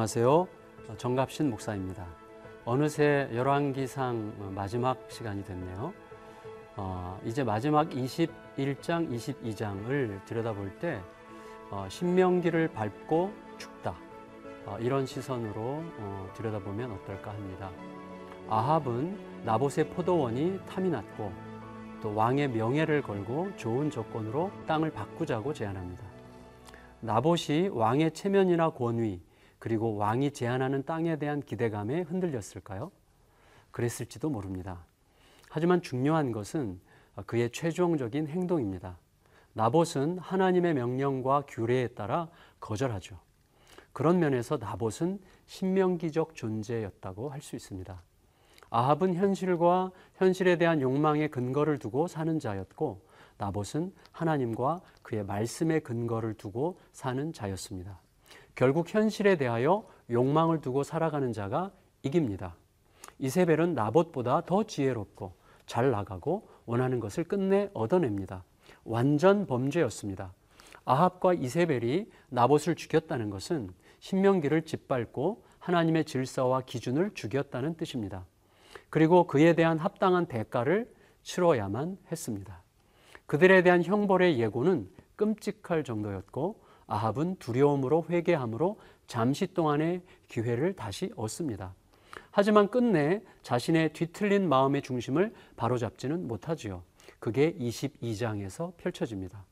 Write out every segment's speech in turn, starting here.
안녕하세요. 정갑신 목사입니다. 어느새 열왕기상 마지막 시간이 됐네요. 어, 이제 마지막 21장, 22장을 들여다볼 때 어, 신명기를 밟고 죽다 어, 이런 시선으로 어, 들여다보면 어떨까 합니다. 아합은 나봇의 포도원이 탐이 났고 또 왕의 명예를 걸고 좋은 조건으로 땅을 바꾸자고 제안합니다. 나봇이 왕의 체면이나 권위 그리고 왕이 제안하는 땅에 대한 기대감에 흔들렸을까요? 그랬을지도 모릅니다. 하지만 중요한 것은 그의 최종적인 행동입니다. 나봇은 하나님의 명령과 규례에 따라 거절하죠. 그런 면에서 나봇은 신명기적 존재였다고 할 수 있습니다. 아합은 현실과 현실에 대한 욕망의 근거를 두고 사는 자였고 나봇은 하나님과 그의 말씀의 근거를 두고 사는 자였습니다. 결국 현실에 대하여 욕망을 두고 살아가는 자가 이깁니다. 이세벨은 나봇보다 더 지혜롭고 잘 나가고 원하는 것을 끝내 얻어냅니다. 완전 범죄였습니다. 아합과 이세벨이 나봇을 죽였다는 것은 신명기를 짓밟고 하나님의 질서와 기준을 죽였다는 뜻입니다. 그리고 그에 대한 합당한 대가를 치러야만 했습니다. 그들에 대한 형벌의 예고는 끔찍할 정도였고 아합은 두려움으로 회개함으로 잠시 동안의 기회를 다시 얻습니다. 하지만 끝내 자신의 뒤틀린 마음의 중심을 바로잡지는 못하지요. 그게 22장에서 펼쳐집니다.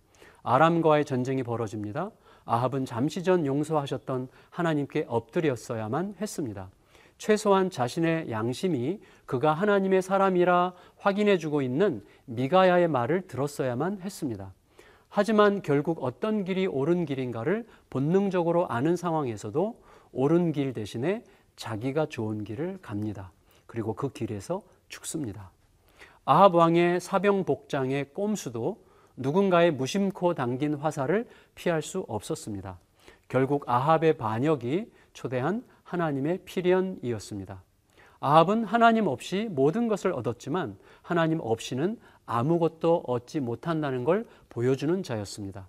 아람과의 전쟁이 벌어집니다. 아합은 잠시 전 용서하셨던 하나님께 엎드렸어야만 했습니다. 최소한 자신의 양심이 그가 하나님의 사람이라 확인해 주고 있는 미가야의 말을 들었어야만 했습니다. 하지만 결국 어떤 길이 옳은 길인가를 본능적으로 아는 상황에서도 옳은 길 대신에 자기가 좋은 길을 갑니다. 그리고 그 길에서 죽습니다. 아합 왕의 사병 복장의 꼼수도 누군가의 무심코 당긴 화살을 피할 수 없었습니다. 결국 아합의 반역이 초대한 하나님의 필연이었습니다. 아합은 하나님 없이 모든 것을 얻었지만 하나님 없이는 아무것도 얻지 못한다는 걸 보여주는 자였습니다.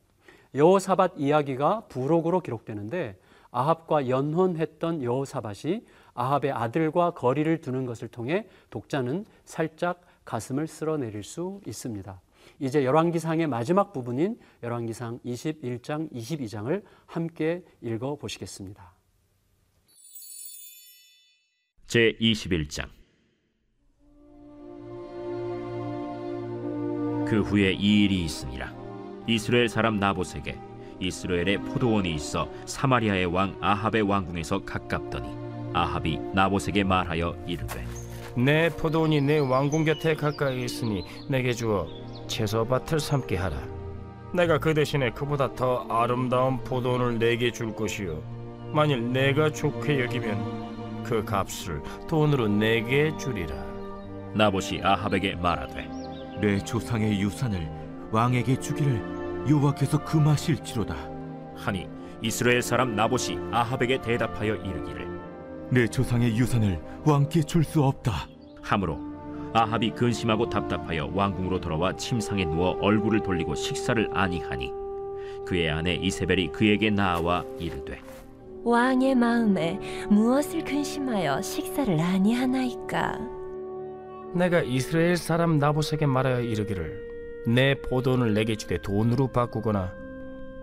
여호사밧 이야기가 부록으로 기록되는데 아합과 연혼했던 여호사밧이 아합의 아들과 거리를 두는 것을 통해 독자는 살짝 가슴을 쓸어내릴 수 있습니다. 이제 열왕기상의 마지막 부분인 열왕기상 21장 22장을 함께 읽어 보시겠습니다. 제 21장 그 후에 이 일이 있으니라 이스라엘 사람 나봇에게 이스라엘에 포도원이 있어 사마리아의 왕 아합의 왕궁에서 가깝더니 아합이 나봇에게 말하여 이르되 내 포도원이 내 왕궁 곁에 가까이 있으니 내게 주어 채소밭을 삼게 하라. 내가 그 대신에 그보다 더 아름다운 포도원을 내게 줄 것이요. 만일 내가 좋게 여기면 그 값을 돈으로 내게 주리라. 나봇이 아합에게 말하되 내 조상의 유산을 왕에게 주기를 여호와께서 금하실지로다. 하니 이스라엘 사람 나봇이 아합에게 대답하여 이르기를 내 조상의 유산을 왕께 줄 수 없다. 하므로 아합이 근심하고 답답하여 왕궁으로 돌아와 침상에 누워 얼굴을 돌리고 식사를 아니하니 그의 아내 이세벨이 그에게 나와 이르되 왕의 마음에 무엇을 근심하여 식사를 아니하나이까 내가 이스라엘 사람 나봇에게 말하여 이르기를 내 포도원을 내게 주되 돈으로 바꾸거나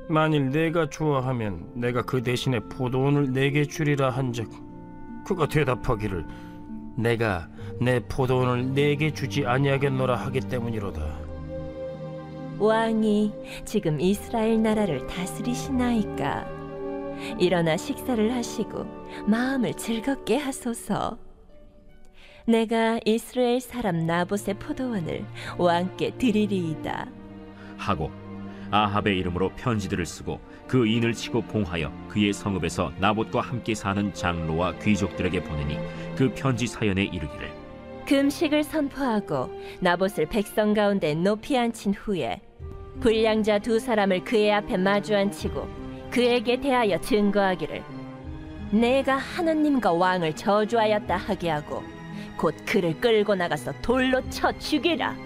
만일 내가 좋아하면 내가 그 대신에 포도원을 내게 주리라 한즉 그가 대답하기를 내가 내 포도원을 내게 주지 아니하겠노라 하기 때문이로다. 왕이 지금 이스라엘 나라를 다스리시나이까? 일어나 식사를 하시고 마음을 즐겁게 하소서 내가 이스라엘 사람 나봇의 포도원을 왕께 드리리이다. 하고 아합의 이름으로 편지들을 쓰고 그 인을 치고 봉하여 그의 성읍에서 나봇과 함께 사는 장로와 귀족들에게 보내니 그 편지 사연에 이르기를 금식을 선포하고 나봇을 백성 가운데 높이 앉힌 후에 불량자 두 사람을 그의 앞에 마주 앉히고 그에게 대하여 증거하기를 내가 하나님과 왕을 저주하였다 하게 하고 곧 그를 끌고 나가서 돌로 쳐 죽이라.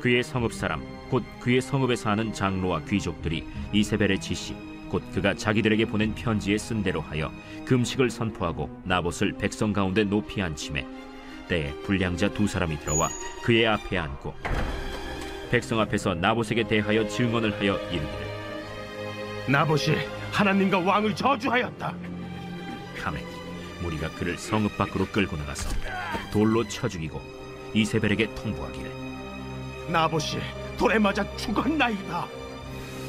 그의 성읍 사람 곧 그의 성읍에 사는 장로와 귀족들이 이세벨의 지시 곧 그가 자기들에게 보낸 편지에 쓴 대로 하여 금식을 선포하고 나봇을 백성 가운데 높이 앉힘에 때에 불량자 두 사람이 들어와 그의 앞에 앉고 백성 앞에서 나봇에게 대하여 증언을 하여 이르기를 나봇이 하나님과 왕을 저주하였다. 하매 무리가 그를 성읍 밖으로 끌고 나가서 돌로 쳐 죽이고 이세벨에게 통보하기를 나봇이 돌에 맞아 죽었나이다.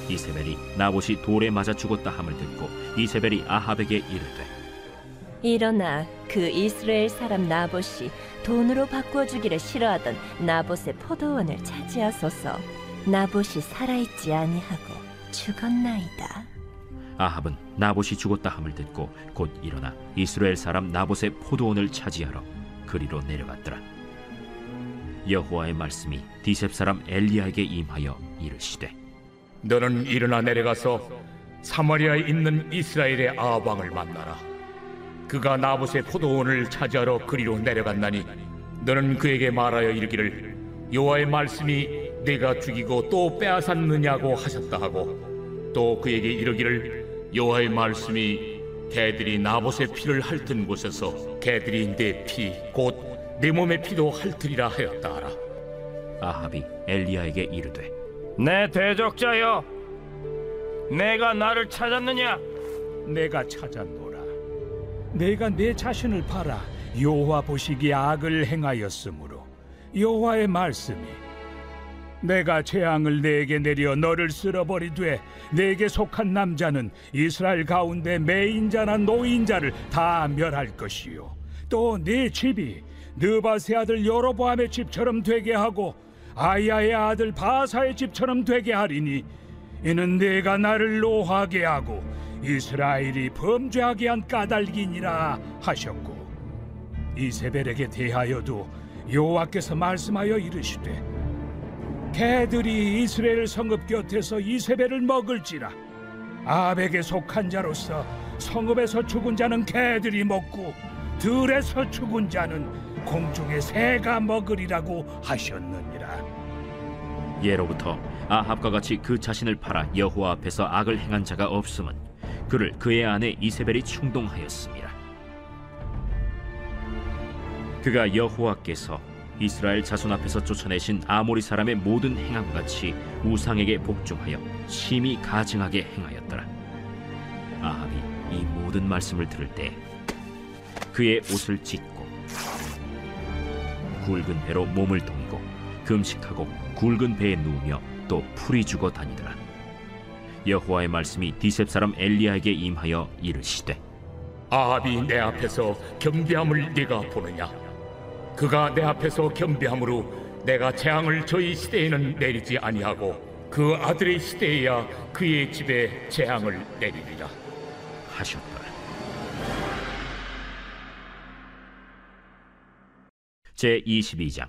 이세벨이 나봇이 돌에 맞아 죽었다 함을 듣고 이세벨이 아합에게 이르되 일어나 그 이스라엘 사람 나봇이 돈으로 바꿔주기를 싫어하던 나봇의 포도원을 차지하소서. 나봇이 살아있지 아니하고 죽었나이다. 아합은 나봇이 죽었다 함을 듣고 곧 일어나 이스라엘 사람 나봇의 포도원을 차지하러 그리로 내려갔더라 여호와의 말씀이 디셉 사람 엘리야에게 임하여 이르시되 너는 일어나 내려가서 사마리아에 있는 이스라엘의 아합 왕을 만나라. 그가 나봇의 포도원을 차지하러 그리로 내려갔나니 너는 그에게 말하여 이르기를 여호와의 말씀이 내가 죽이고 또 빼앗았느냐고 하셨다 하고 또 그에게 이르기를 여호와의 말씀이 개들이 나봇의 피를 핥은 곳에서 개들이 내 피 곧 내 몸의 피도 핥으리라 하였다 하라. 아합이 엘리야에게 이르되 내 대적자여, 내가 나를 찾았느냐? 내가 찾았노라. 내가 내 자신을 팔아 여호와 보시기에 악을 행하였으므로 여호와의 말씀이 내가 재앙을 내게 내려 너를 쓸어버리되 내게 속한 남자는 이스라엘 가운데 매인자나 노인자를 다 멸할 것이요. 또 네 집이 느바세 아들 여로보암의 집처럼 되게 하고 아야의 아들 바사의 집처럼 되게 하리니 이는 내가 나를 노하게 하고 이스라엘이 범죄하게 한 까닭이니라 하셨고 이세벨에게 대하여도 여호와께서 말씀하여 이르시되 개들이 이스라엘 성읍 곁에서 이세벨을 먹을지라 아합에게 속한 자로서 성읍에서 죽은 자는 개들이 먹고 들에서 죽은 자는 공중의 새가 먹으리라고 하셨느니라 예로부터 아합과 같이 그 자신을 팔아 여호와 앞에서 악을 행한 자가 없음은 그를 그의 아내 이세벨이 충동하였습니다. 그가 여호와께서 이스라엘 자손 앞에서 쫓아내신 아모리 사람의 모든 행함과 같이 우상에게 복종하여 심히 가증하게 행하였더라. 아합이 이 모든 말씀을 들을 때 그의 옷을 찢고 굵은 배로 몸을 동이고 금식하고 굵은 배에 누우며 또 풀이 죽어 다니더라. 여호와의 말씀이 디셉 사람 엘리야에게 임하여 이르시되 아합이 내 앞에서 겸비함을 네가 보느냐? 그가 내 앞에서 겸비함으로 내가 재앙을 저희 시대에는 내리지 아니하고 그 아들의 시대에야 그의 집에 재앙을 내리리라. 하셨더라. 제 22장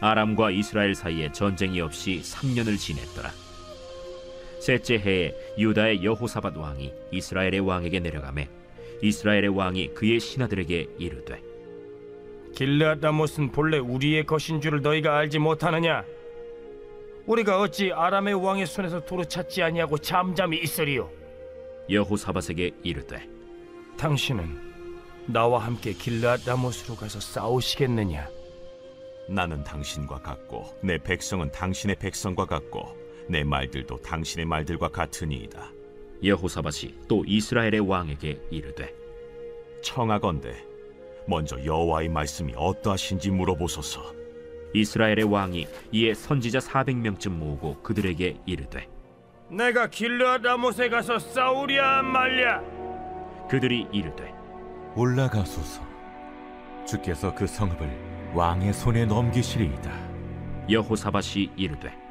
아람과 이스라엘 사이에 전쟁이 없이 3년을 지냈더라. 셋째 해에 유다의 여호사밧 왕이 이스라엘의 왕에게 내려가매 이스라엘의 왕이 그의 신하들에게 이르되 길르앗 라못은 본래 우리의 것인 줄을 너희가 알지 못하느냐? 우리가 어찌 아람의 왕의 손에서 도로 찾지 아니하고 잠잠히 있으리요? 여호사밧에게 이르되 당신은 나와 함께 길르앗 라못으로 가서 싸우시겠느냐? 나는 당신과 같고 내 백성은 당신의 백성과 같고 내 말들도 당신의 말들과 같으니이다. 여호사밧이 또 이스라엘의 왕에게 이르되 청하건대 먼저 여호와의 말씀이 어떠하신지 물어보소서. 이스라엘의 왕이 이에 선지자 400명쯤 모으고 그들에게 이르되 내가 길르앗 라못에 가서 싸우랴 말랴? 그들이 이르되 올라가소서. 주께서 그 성읍을 왕의 손에 넘기시리이다. 여호사밧이 이르되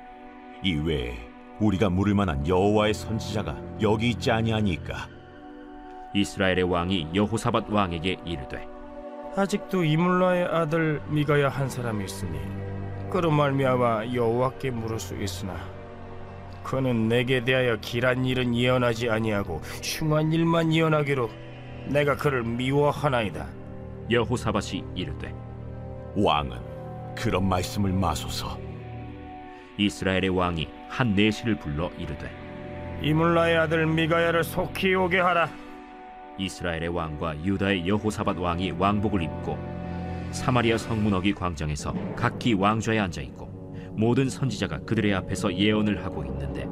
이 외에 우리가 물을 만한 여호와의 선지자가 여기 있지 아니하니까. 이스라엘의 왕이 여호사밧 왕에게 이르되 아직도 이물라의 아들 미가야 한 사람이 있으니 그로 말미암아 여호와께 물을 수 있으나 그는 내게 대하여 길한 일은 예언하지 아니하고 흉한 일만 예언하기로 내가 그를 미워하나이다. 여호사밧이 이르되 왕은 그런 말씀을 마소서. 이스라엘의 왕이 한 내시를 불러 이르되 이물라의 아들 미가야를 속히 오게 하라. 이스라엘의 왕과 유다의 여호사밧 왕이 왕복을 입고 사마리아 성문어기 광장에서 각기 왕좌에 앉아 있고 모든 선지자가 그들의 앞에서 예언을 하고 있는데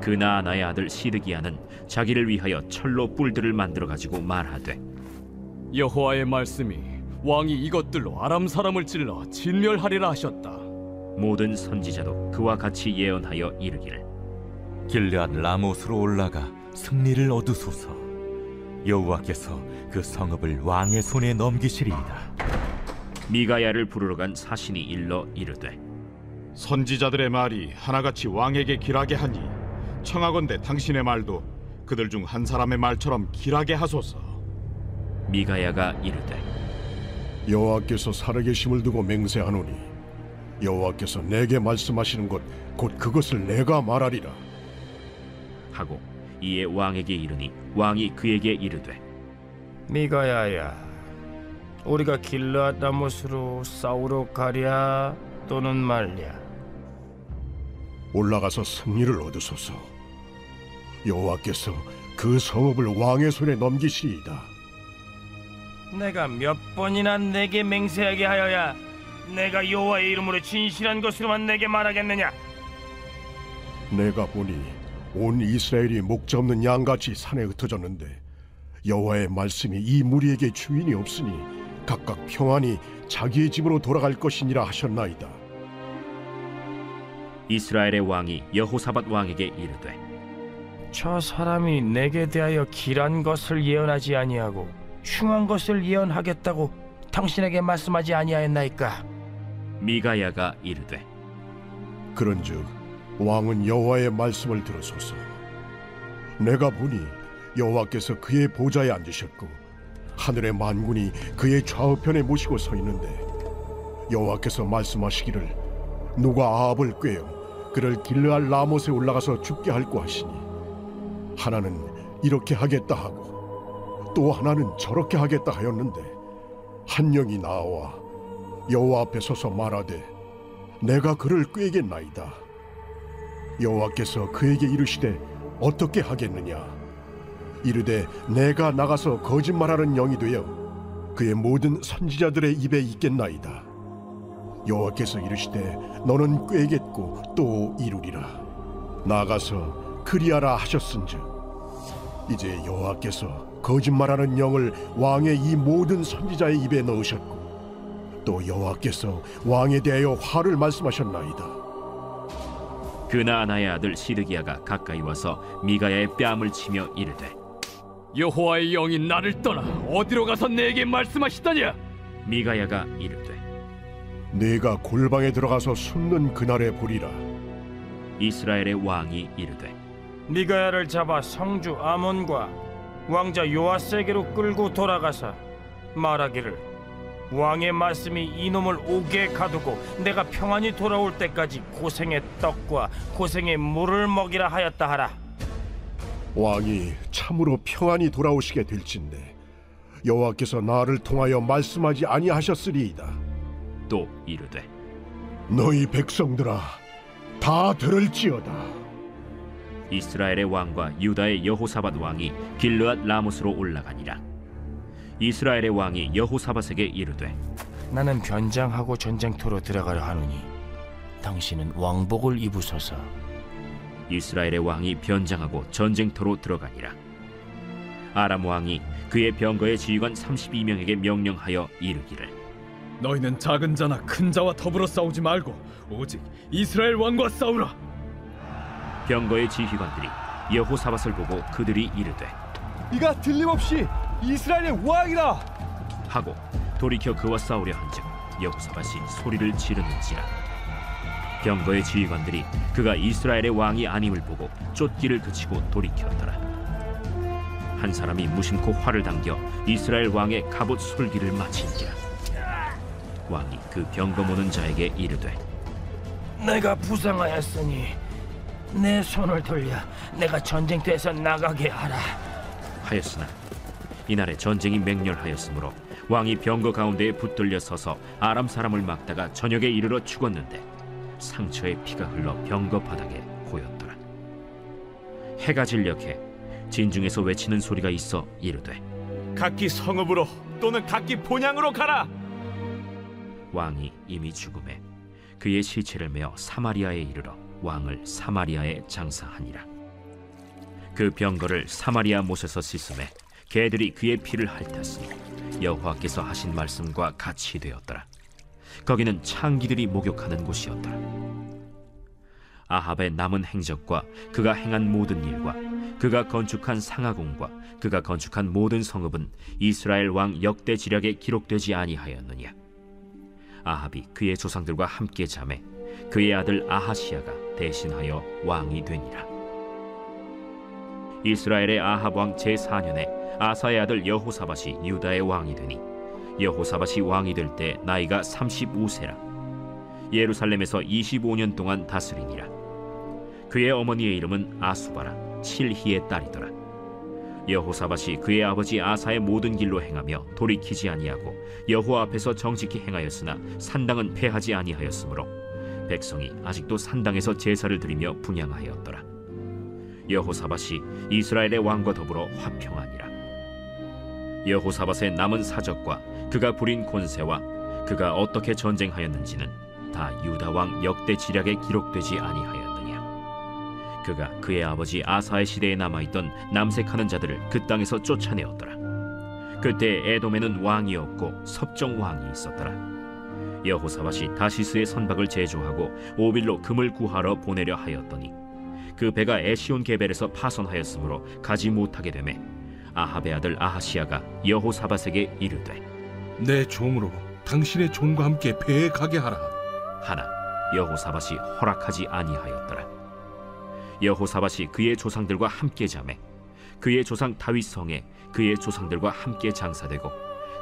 그 나아나의 아들 시드기야는 자기를 위하여 철로 뿔들을 만들어 가지고 말하되 여호와의 말씀이 왕이 이것들로 아람 사람을 찔러 진멸하리라 하셨다. 모든 선지자도 그와 같이 예언하여 이르기를 길르앗 라못으로 올라가 승리를 얻으소서. 여호와께서 그 성읍을 왕의 손에 넘기시리이다. 미가야를 부르러 간 사신이 일러 이르되 선지자들의 말이 하나같이 왕에게 길하게 하니 청하건대 당신의 말도 그들 중 한 사람의 말처럼 길하게 하소서. 미가야가 이르되 여호와께서 살아계심을 두고 맹세하노니 여호와께서 내게 말씀하시는 것 곧 그것을 내가 말하리라. 하고 이에 왕에게 이르니 왕이 그에게 이르되 미가야야, 우리가 길르앗 라못으로 싸우러 가랴 또는 말랴. 올라가서 승리를 얻으소서. 여호와께서 그 성읍을 왕의 손에 넘기시리이다. 내가 몇 번이나 내게 맹세하게 하여야 내가 여호와의 이름으로 진실한 것으로만 내게 말하겠느냐? 내가 보니 온 이스라엘이 목자 없는 양같이 산에 흩어졌는데 여호와의 말씀이 이 무리에게 주인이 없으니 각각 평안히 자기의 집으로 돌아갈 것이니라 하셨나이다 이스라엘의 왕이 여호사밧 왕에게 이르되 저 사람이 내게 대하여 길한 것을 예언하지 아니하고 흉한 것을 예언하겠다고 당신에게 말씀하지 아니하였나이까? 미가야가 이르되 그런즉 왕은 여호와의 말씀을 들으소서. 내가 보니 여호와께서 그의 보좌에 앉으셨고 하늘의 만군이 그의 좌우편에 모시고 서 있는데 여호와께서 말씀하시기를 누가 아합을 꾀어 그를 길르알 라못에 올라가서 죽게 할고 하시니 하나는 이렇게 하겠다 하고 또 하나는 저렇게 하겠다 하였는데 한 영이 나와 여호와 앞에 서서 말하되 내가 그를 꾀겠나이다. 여호와께서 그에게 이르시되 어떻게 하겠느냐? 이르되 내가 나가서 거짓말하는 영이 되어 그의 모든 선지자들의 입에 있겠나이다. 여호와께서 이르시되 너는 꾀겠고 또 이루리라. 나가서 그리하라 하셨은즉 이제 여호와께서 거짓말하는 영을 왕의 이 모든 선지자의 입에 넣으셨고 또 여호와께서 왕에 대하여 화를 말씀하셨나이다 그나아나의 아들 시드기야가 가까이 와서 미가야의 뺨을 치며 이르되 여호와의 영이 나를 떠나 어디로 가서 내게 말씀하시더냐? 미가야가 이르되 내가 골방에 들어가서 숨는 그날에 보리라 이스라엘의 왕이 이르되 미가야를 잡아 성주 아몬과 왕자 요아세게로 끌고 돌아가서 말하기를 왕의 말씀이 이놈을 옥에 가두고 내가 평안히 돌아올 때까지 고생의 떡과 고생의 물을 먹이라 하였다 하라. 왕이 참으로 평안히 돌아오시게 될진데 여호와께서 나를 통하여 말씀하지 아니하셨으리이다. 또 이르되 너희 백성들아 다 들을지어다. 이스라엘의 왕과 유다의 여호사밧 왕이 길르앗 라못으로 올라가니라 이스라엘의 왕이 여호사밧에게 이르되 나는 변장하고 전쟁터로 들어가려 하노니 당신은 왕복을 입으소서 이스라엘의 왕이 변장하고 전쟁터로 들어가니라 아람 왕이 그의 병거의 지휘관 32명에게 명령하여 이르기를 너희는 작은 자나 큰 자와 더불어 싸우지 말고 오직 이스라엘 왕과 싸우라. 병거의 지휘관들이 여호사밧을 보고 그들이 이르되 이가 틀림없이 이스라엘의 왕이라. 하고 돌이켜 그와 싸우려 한즉 여호사밧이 소리를 지르는지라. 병거의 지휘관들이 그가 이스라엘의 왕이 아님을 보고 쫓기를 그치고 돌이켰더라. 한 사람이 무심코 활을 당겨 이스라엘 왕의 갑옷 솔기를 마친지라. 왕이 그 병거 모는 자에게 이르되 내가 부상하였으니 내 손을 돌려 내가 전쟁터에서 나가게 하라. 하였으나 이날에 전쟁이 맹렬하였으므로 왕이 병거 가운데에 붙들려 서서 아람 사람을 막다가 저녁에 이르러 죽었는데 상처에 피가 흘러 병거 바닥에 고였더라. 해가 진력해 진중에서 외치는 소리가 있어 이르되 각기 성읍으로 또는 각기 본향으로 가라. 왕이 이미 죽음에 그의 시체를 메어 사마리아에 이르러 왕을 사마리아에 장사하니라. 그 병거를 사마리아 못에서 씻음에 개들이 그의 피를 핥았으니 여호와께서 하신 말씀과 같이 되었더라. 거기는 창기들이 목욕하는 곳이었더라. 아합의 남은 행적과 그가 행한 모든 일과 그가 건축한 상하궁과 그가 건축한 모든 성읍은 이스라엘 왕 역대 지략에 기록되지 아니하였느냐. 아합이 그의 조상들과 함께 잠에 그의 아들 아하시아가 대신하여 왕이 되니라. 이스라엘의 아합 왕 제4년에 아사의 아들 여호사밧이 유다의 왕이 되니 여호사밧이 왕이 될 때 나이가 35세라. 예루살렘에서 25년 동안 다스리니라. 그의 어머니의 이름은 아수바라 칠히의 딸이더라. 여호사밧이 그의 아버지 아사의 모든 길로 행하며 돌이키지 아니하고 여호와 앞에서 정직히 행하였으나 산당은 패하지 아니하였으므로 백성이 아직도 산당에서 제사를 드리며 분양하였더라. 여호사밧이 이스라엘의 왕과 더불어 화평하니라. 여호사밧의 남은 사적과 그가 부린 권세와 그가 어떻게 전쟁하였는지는 다 유다 왕 역대 지략에 기록되지 아니하였느냐. 그가 그의 아버지 아사의 시대에 남아 있던 남색하는 자들을 그 땅에서 쫓아내었더라. 그때 에돔에는 왕이 없고 섭정 왕이 있었더라. 여호사밧이 다시스의 선박을 제조하고 오빌로 금을 구하러 보내려 하였더니 그 배가 에시온 게벨에서 파손하였으므로 가지 못하게 되매 아합의 아들 아하시아가 여호사밧에게 이르되 내 종으로 당신의 종과 함께 배에 가게 하라. 하나 여호사밧이 허락하지 아니하였더라. 여호사밧이 그의 조상들과 함께 잠에 그의 조상 다윗 성에 그의 조상들과 함께 장사되고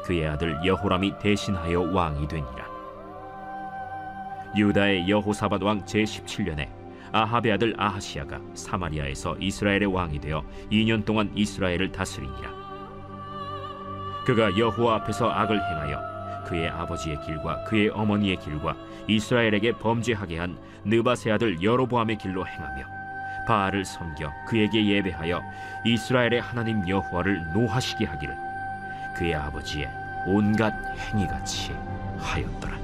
그의 아들 여호람이 대신하여 왕이 되니라. 유다의 여호사밧 왕 제17년에 아합의 아들 아하시아가 사마리아에서 이스라엘의 왕이 되어 2년 동안 이스라엘을 다스리니라. 그가 여호와 앞에서 악을 행하여 그의 아버지의 길과 그의 어머니의 길과 이스라엘에게 범죄하게 한 느바세 아들 여로보암의 길로 행하며 바알을 섬겨 그에게 예배하여 이스라엘의 하나님 여호와를 노하시게 하기를 그의 아버지의 온갖 행위같이 하였더라.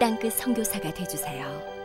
땅끝 선교사가 되주세요.